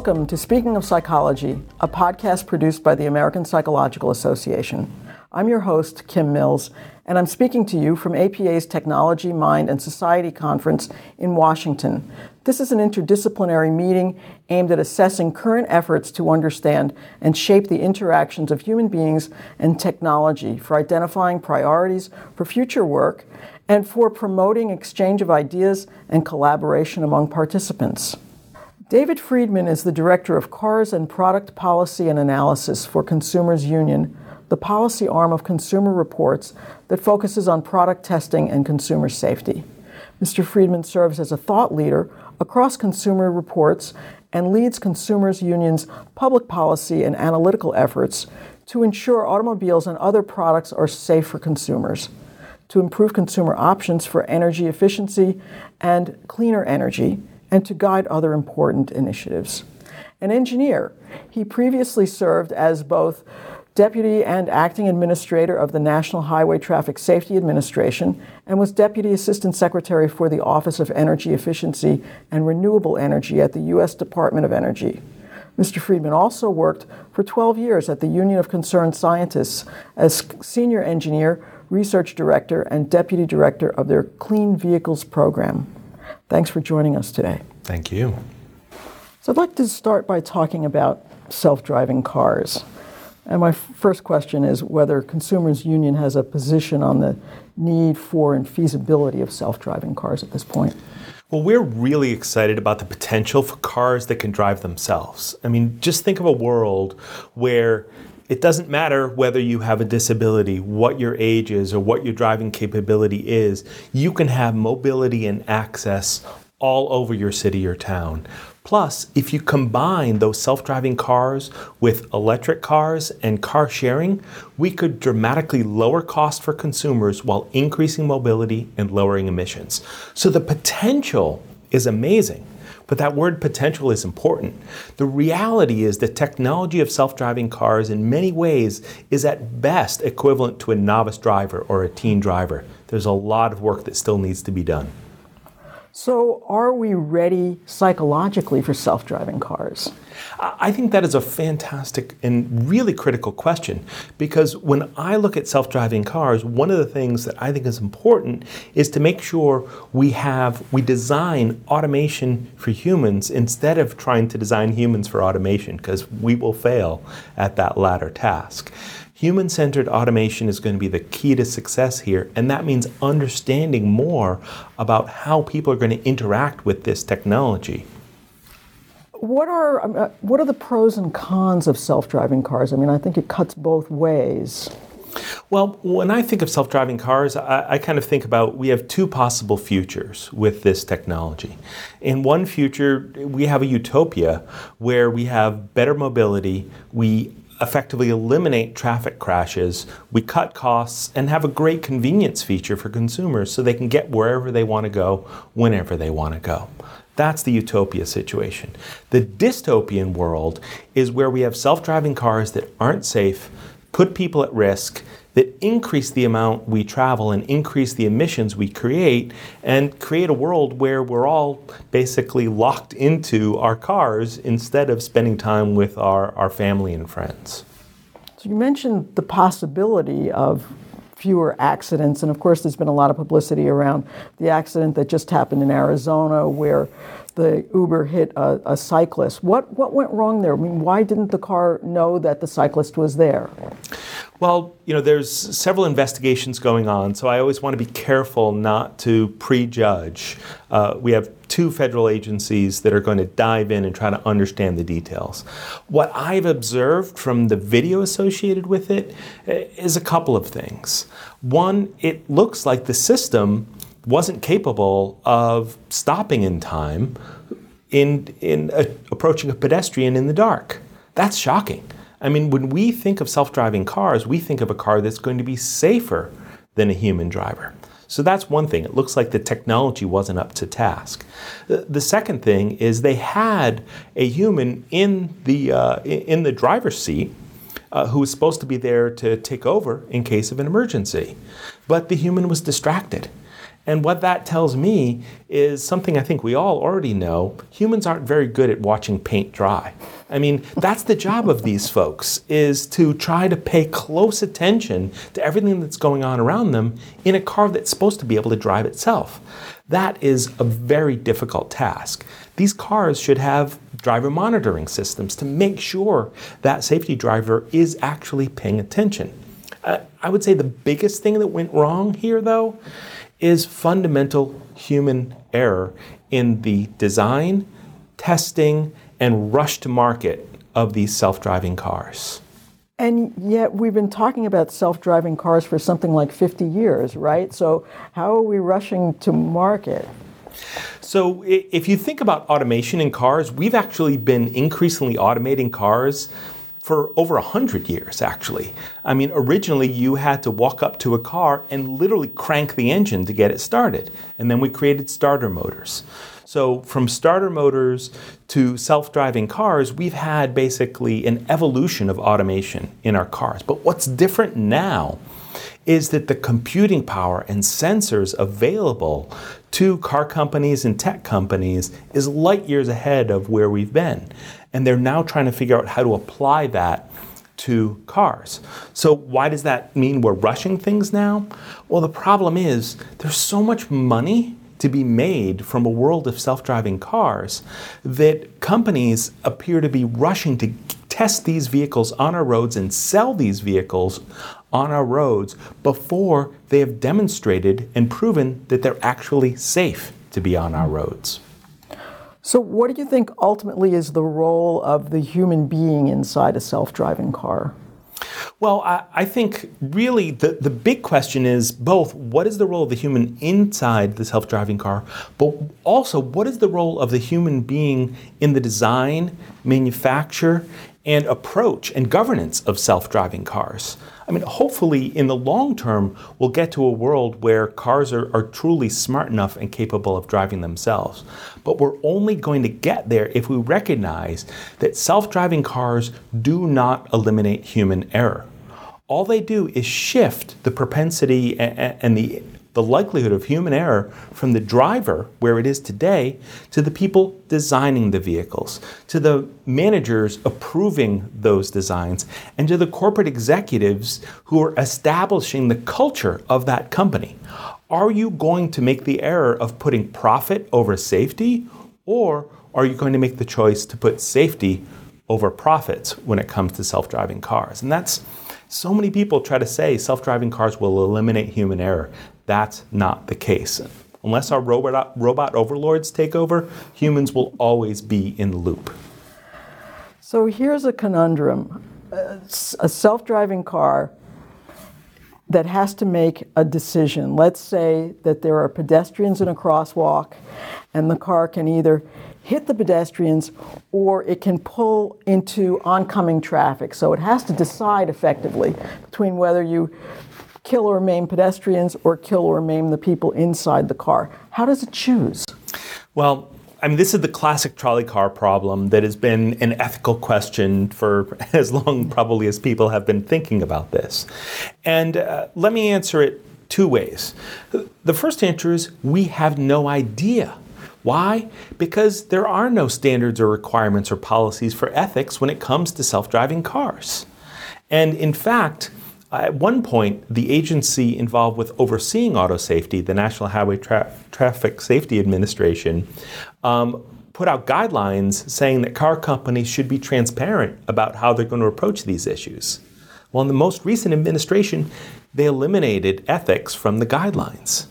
Welcome to Speaking of Psychology, a podcast produced by the American Psychological Association. I'm your host, Kim Mills, and I'm speaking to you from APA's Technology, Mind, and Society Conference in Washington. This is an interdisciplinary meeting aimed at assessing current efforts to understand and shape the interactions of human beings and technology for identifying priorities for future work and for promoting exchange of ideas and collaboration among participants. David Friedman is the Director of Cars and Product Policy and Analysis for Consumers Union, the policy arm of Consumer Reports that focuses on product testing and consumer safety. Mr. Friedman serves as a thought leader across Consumer Reports and leads Consumers Union's public policy and analytical efforts to ensure automobiles and other products are safe for consumers, to improve consumer options for energy efficiency and cleaner energy, and to guide other important initiatives. An engineer, he previously served as both Deputy and Acting Administrator of the National Highway Traffic Safety Administration and was Deputy Assistant Secretary for the Office of Energy Efficiency and Renewable Energy at the U.S. Department of Energy. Mr. Friedman also worked for 12 years at the Union of Concerned Scientists as Senior Engineer, Research Director, and Deputy Director of their Clean Vehicles Program. Thanks for joining us today. Thank you. So, I'd like to start by talking about self driving cars. And my first question is whether Consumers Union has a position on the need for and feasibility of self driving cars at this point. Well, we're really excited about the potential for cars that can drive themselves. I mean, just think of a world where it doesn't matter whether you have a disability, what your age is, or what your driving capability is, you can have mobility and access all over your city or town. Plus, if you combine those self driving cars with electric cars and car sharing, we could dramatically lower costs for consumers while increasing mobility and lowering emissions. So the potential is amazing. But that word potential is important. The reality is the technology of self driving cars, in many ways, is at best equivalent to a novice driver or a teen driver. There's a lot of work that still needs to be done. So, are we ready psychologically for self driving cars? I think that is a fantastic and really critical question because when I look at self driving cars, one of the things that I think is important is to make sure we have, we design automation for humans instead of trying to design humans for automation because we will fail at that latter task. Human centered automation is going to be the key to success here, and that means understanding more about how people are going to interact with this technology. What are, um, uh, what are the pros and cons of self driving cars? I mean, I think it cuts both ways. Well, when I think of self driving cars, I, I, kind of think about we have two possible futures with this technology. In one future, we have a utopia where we have better mobility, we effectively eliminate traffic crashes, we cut costs, and have a great convenience feature for consumers so they can get wherever they want to go, whenever they want to go. That's the utopia situation. The dystopian world is where we have self driving cars that aren't safe, put people at risk, that increase the amount we travel and increase the emissions we create and create a world where we're all basically locked into our cars instead of spending time with our, our family and friends. So you mentioned the possibility of fewer accidents, and of course, there's been a lot of publicity around the accident that just happened in Arizona where the Uber hit a, a, cyclist. What what went wrong there? I mean, why didn't the car know that the cyclist was there? Well, you know, there's several investigations going on, so I always want to be careful not to prejudge. Uh, we have two federal agencies that are going to dive in and try to understand the details. What I've observed from the video associated with it eh, a couple of things. One, it looks like the system wasn't capable of stopping in time in, in a, approaching a pedestrian in the dark. That's shocking. I mean, when we think of self driving cars, we think of a car that's going to be safer than a human driver. So that's one thing. It looks like the technology wasn't up to task. The second thing is they had a human in the, uh, in the driver's seat uh, who was supposed to be there to take over in case of an emergency. But the human was distracted. And what that tells me is something I think we all already know humans aren't very good at watching paint dry. I mean, that's the job of these folks is to try to pay close attention to everything that's going on around them in a car that's supposed to be able to drive itself. That is a very difficult task. These cars should have driver monitoring systems to make sure that safety driver is actually paying attention. Uh, I would say the biggest thing that went wrong here, though, is fundamental human error in the design, testing, and rush to market of these self driving cars. And yet, we've been talking about self driving cars for something like 50 years, right? So, how are we rushing to market? So, if you think about automation in cars, we've actually been increasingly automating cars for over 100 years, actually. I mean, originally you had to walk up to a car and literally crank the engine to get it started. And then we created starter motors. So, from starter motors to self driving cars, we've had basically an evolution of automation in our cars. But what's different now is that the computing power and sensors available to car companies and tech companies is light years ahead of where we've been and they're now trying to figure out how to apply that to cars. So, why does that mean we're rushing things now? Well, the problem is there's so much money to be made from a world of self driving cars that companies appear to be rushing to test these vehicles on our roads and sell these vehicles on our roads before they have demonstrated and proven that they're actually safe to be on our roads. So, what do you think ultimately is the role of the human being inside a self driving car? Well, I, I, think really the, the big question is both what is the role of the human inside the self driving car, but also what is the role of the human being in the design, manufacture, and approach and governance of self driving cars? I mean, hopefully, in the long term, we'll get to a world where cars are, are truly smart enough and capable of driving themselves. But we're only going to get there if we recognize that self driving cars do not eliminate human error. All they do is shift the propensity and the the likelihood of human error from the driver, where it is today, to the people designing the vehicles, to the managers approving those designs, and to the corporate executives who are establishing the culture of that company. Are you going to make the error of putting profit over safety, or are you going to make the choice to put safety over profits when it comes to self driving cars? And that's so many people try to say self driving cars will eliminate human error. That's not the case. Unless our robot, robot overlords take over, humans will always be in the loop. So here's a conundrum a self driving car that has to make a decision. Let's say that there are pedestrians in a crosswalk, and the car can either hit the pedestrians or it can pull into oncoming traffic. So it has to decide effectively between whether you kill or maim pedestrians or kill or maim the people inside the car? How does it choose? Well, I mean, this is the classic trolley car problem that has been an ethical question for as long, probably, as people have been thinking about this. And uh, let me answer it two ways. The first answer is we have no idea. Why? Because there are no standards or requirements or policies for ethics when it comes to self driving cars. And in fact, at one point, the agency involved with overseeing auto safety, the National Highway Tra- Traffic Safety Administration, um, put out guidelines saying that car companies should be transparent about how they're going to approach these issues. Well, in the most recent administration, they eliminated ethics from the guidelines.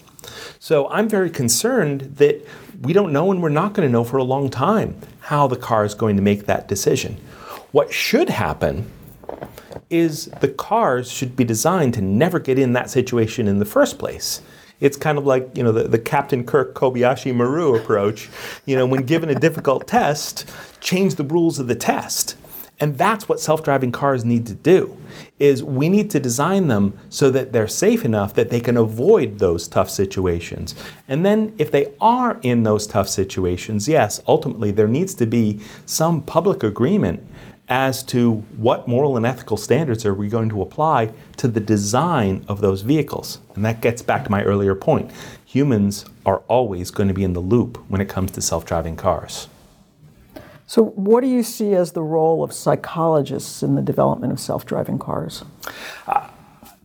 So I'm very concerned that we don't know and we're not going to know for a long time how the car is going to make that decision. What should happen is the cars should be designed to never get in that situation in the first place. It's kind of like, you know, the, the Captain Kirk Kobayashi Maru approach. You know, when given a difficult test, change the rules of the test. And that's what self-driving cars need to do is we need to design them so that they're safe enough that they can avoid those tough situations. And then if they are in those tough situations, yes, ultimately there needs to be some public agreement as to what moral and ethical standards are we going to apply to the design of those vehicles. And that gets back to my earlier point. Humans are always going to be in the loop when it comes to self driving cars. So, what do you see as the role of psychologists in the development of self driving cars? Uh,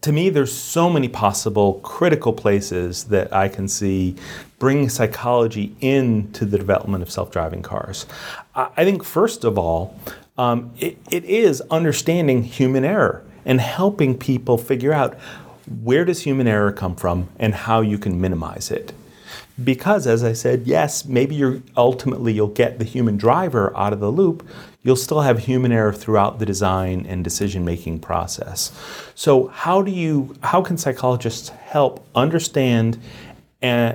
to me, there's so many possible critical places that I can see bringing psychology into the development of self driving cars. I think, first of all, um, it, it is understanding human error and helping people figure out where does human error come from and how you can minimize it. Because as i said yes maybe you're ultimately you'll get the human driver out of the loop. You'll still have human error throughout the design and decision making process. So how do you how can psychologists help understand uh,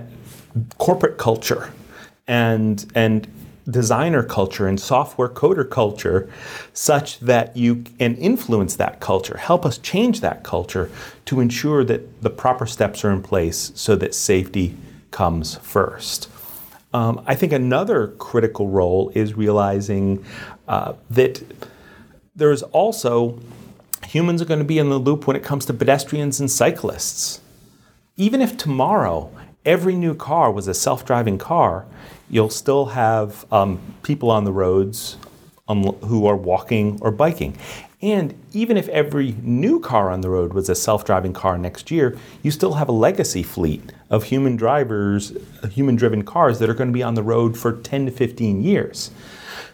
corporate culture and and designer culture and software coder culture such that you can influence that culture help us change that culture to ensure that the proper steps are in place so that safety comes first. Um, I think another critical role is realizing uh, that there's also humans are going to be in the loop when it comes to pedestrians and cyclists. Even if tomorrow every new car was a self driving car, you'll still have um, people on the roads um, who are walking or biking. And even if every new car on the road was a self driving car next year, you still have a legacy fleet of human drivers, human driven cars that are going to be on the road for 10 to 15 years.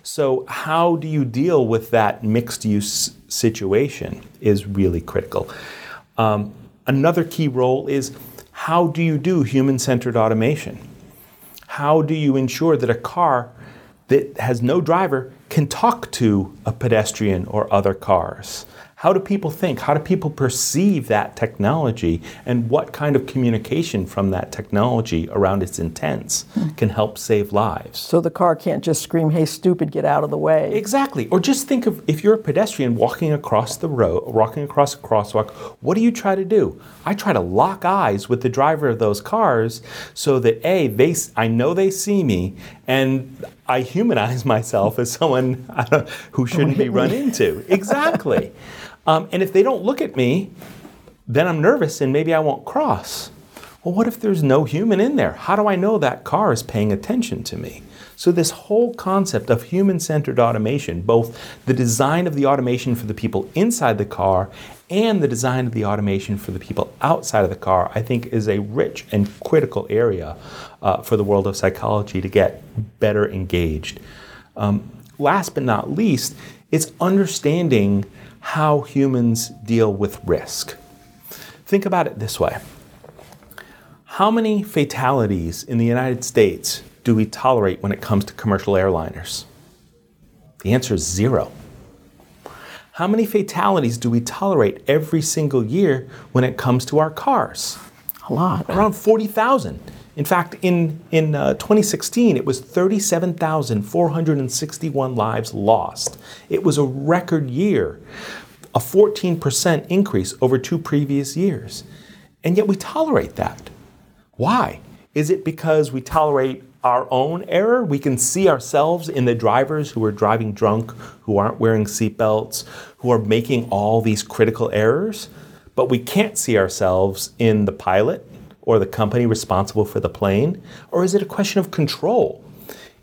So, how do you deal with that mixed use situation is really critical. Um, another key role is how do you do human centered automation? How do you ensure that a car that has no driver can talk to a pedestrian or other cars. How do people think? How do people perceive that technology? And what kind of communication from that technology around its intents can help save lives? So the car can't just scream, hey, stupid, get out of the way. Exactly. Or just think of if you're a pedestrian walking across the road, walking across a crosswalk, what do you try to do? I try to lock eyes with the driver of those cars so that A, they, I know they see me, and I humanize myself as someone who shouldn't be run into. Exactly. Um, and if they don't look at me, then I'm nervous and maybe I won't cross. Well, what if there's no human in there? How do I know that car is paying attention to me? So, this whole concept of human centered automation, both the design of the automation for the people inside the car and the design of the automation for the people outside of the car, I think is a rich and critical area uh, for the world of psychology to get better engaged. Um, last but not least, it's understanding how humans deal with risk. Think about it this way How many fatalities in the United States do we tolerate when it comes to commercial airliners? The answer is zero. How many fatalities do we tolerate every single year when it comes to our cars? A lot. Around 40,000. In fact, in, in uh, 2016, it was 37,461 lives lost. It was a record year, a 14% increase over two previous years. And yet we tolerate that. Why? Is it because we tolerate our own error? We can see ourselves in the drivers who are driving drunk, who aren't wearing seatbelts, who are making all these critical errors, but we can't see ourselves in the pilot or the company responsible for the plane? Or is it a question of control?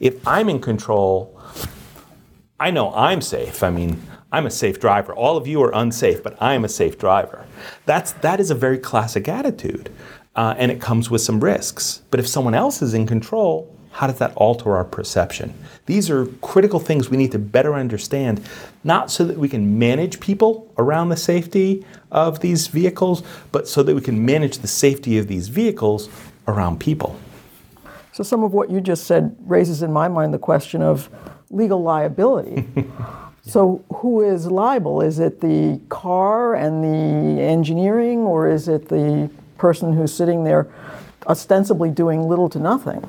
If I'm in control, I know I'm safe. I mean, I'm a safe driver. All of you are unsafe, but I am a safe driver. That's, that is a very classic attitude, uh, and it comes with some risks. But if someone else is in control, how does that alter our perception? These are critical things we need to better understand, not so that we can manage people around the safety of these vehicles, but so that we can manage the safety of these vehicles around people. So, some of what you just said raises in my mind the question of legal liability. so, who is liable? Is it the car and the engineering, or is it the person who's sitting there ostensibly doing little to nothing?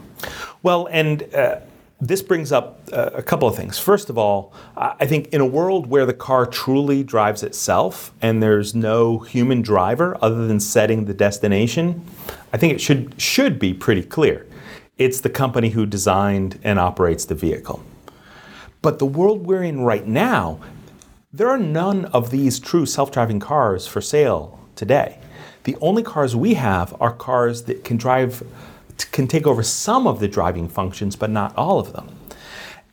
Well, and uh, this brings up uh, a couple of things. First of all, I think in a world where the car truly drives itself and there's no human driver other than setting the destination, I think it should should be pretty clear. It's the company who designed and operates the vehicle. But the world we're in right now, There are none of these true self driving cars for sale today. The only cars we have are cars that can drive, can take over some of the driving functions, but not all of them.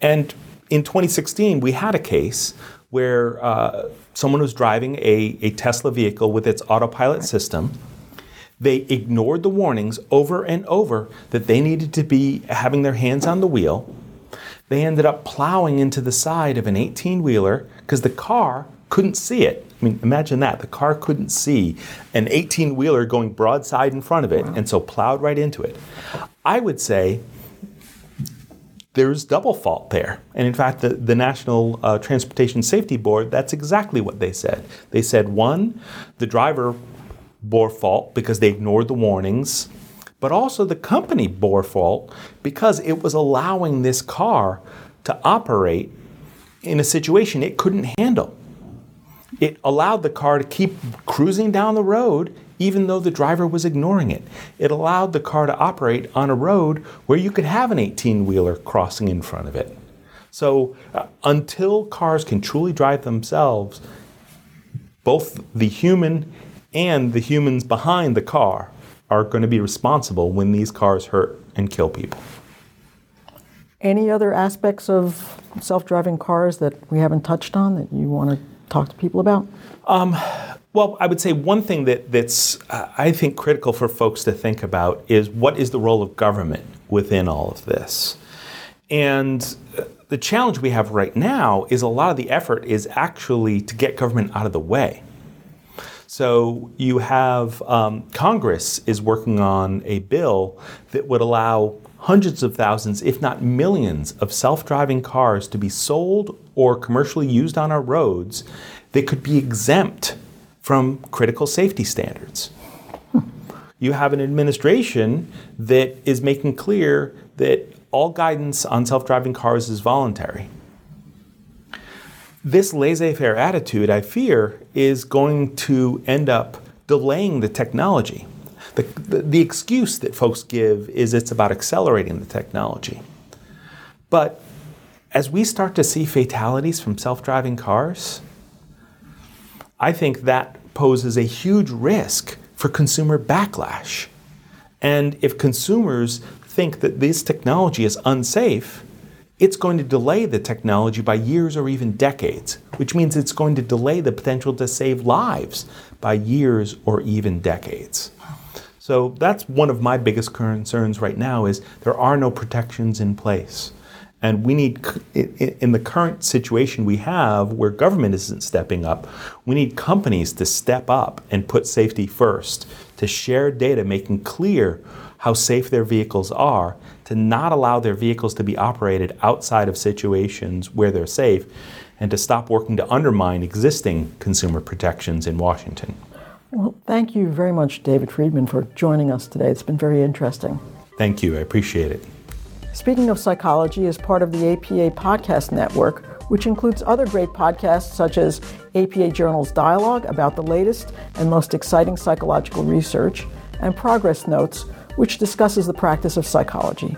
And in 2016, we had a case where uh, someone was driving a, a Tesla vehicle with its autopilot system. They ignored the warnings over and over that they needed to be having their hands on the wheel. They ended up plowing into the side of an 18 wheeler because the car couldn't see it. I mean, imagine that. The car couldn't see an 18 wheeler going broadside in front of it, and so plowed right into it. I would say there's double fault there. And in fact, the, the National uh, Transportation Safety Board, that's exactly what they said. They said, one, the driver bore fault because they ignored the warnings, but also the company bore fault because it was allowing this car to operate in a situation it couldn't handle. It allowed the car to keep cruising down the road even though the driver was ignoring it. It allowed the car to operate on a road where you could have an 18 wheeler crossing in front of it. So uh, until cars can truly drive themselves, both the human and the humans behind the car are going to be responsible when these cars hurt and kill people. Any other aspects of self driving cars that we haven't touched on that you want to talk to people about? Um, well, I would say one thing that, that's, uh, I think, critical for folks to think about is what is the role of government within all of this? And uh, the challenge we have right now is a lot of the effort is actually to get government out of the way. So you have um, Congress is working on a bill that would allow hundreds of thousands, if not millions, of self driving cars to be sold or commercially used on our roads that could be exempt from critical safety standards. You have an administration that is making clear that all guidance on self driving cars is voluntary. This laissez faire attitude, I fear, is going to end up delaying the technology. The, the, excuse that folks give is it's about accelerating the technology. But as we start to see fatalities from self driving cars, I think that poses a huge risk for consumer backlash. And if consumers think that this technology is unsafe, it's going to delay the technology by years or even decades, which means it's going to delay the potential to save lives by years or even decades. So that's one of my biggest concerns right now is there are no protections in place. And we need, in the current situation we have where government isn't stepping up, we need companies to step up and put safety first, to share data making clear how safe their vehicles are, to not allow their vehicles to be operated outside of situations where they're safe, and to stop working to undermine existing consumer protections in Washington. Well, thank you very much, David Friedman, for joining us today. It's been very interesting. Thank you. I appreciate it. Speaking of Psychology is part of the APA Podcast Network, which includes other great podcasts such as APA Journal's Dialogue about the latest and most exciting psychological research, and Progress Notes, which discusses the practice of psychology.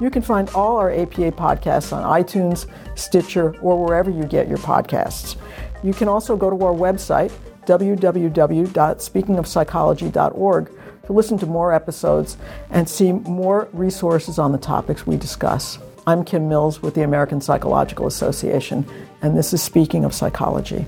You can find all our APA podcasts on iTunes, Stitcher, or wherever you get your podcasts. You can also go to our website, www.speakingofpsychology.org, to listen to more episodes and see more resources on the topics we discuss. I'm Kim Mills with the American Psychological Association, and this is Speaking of Psychology.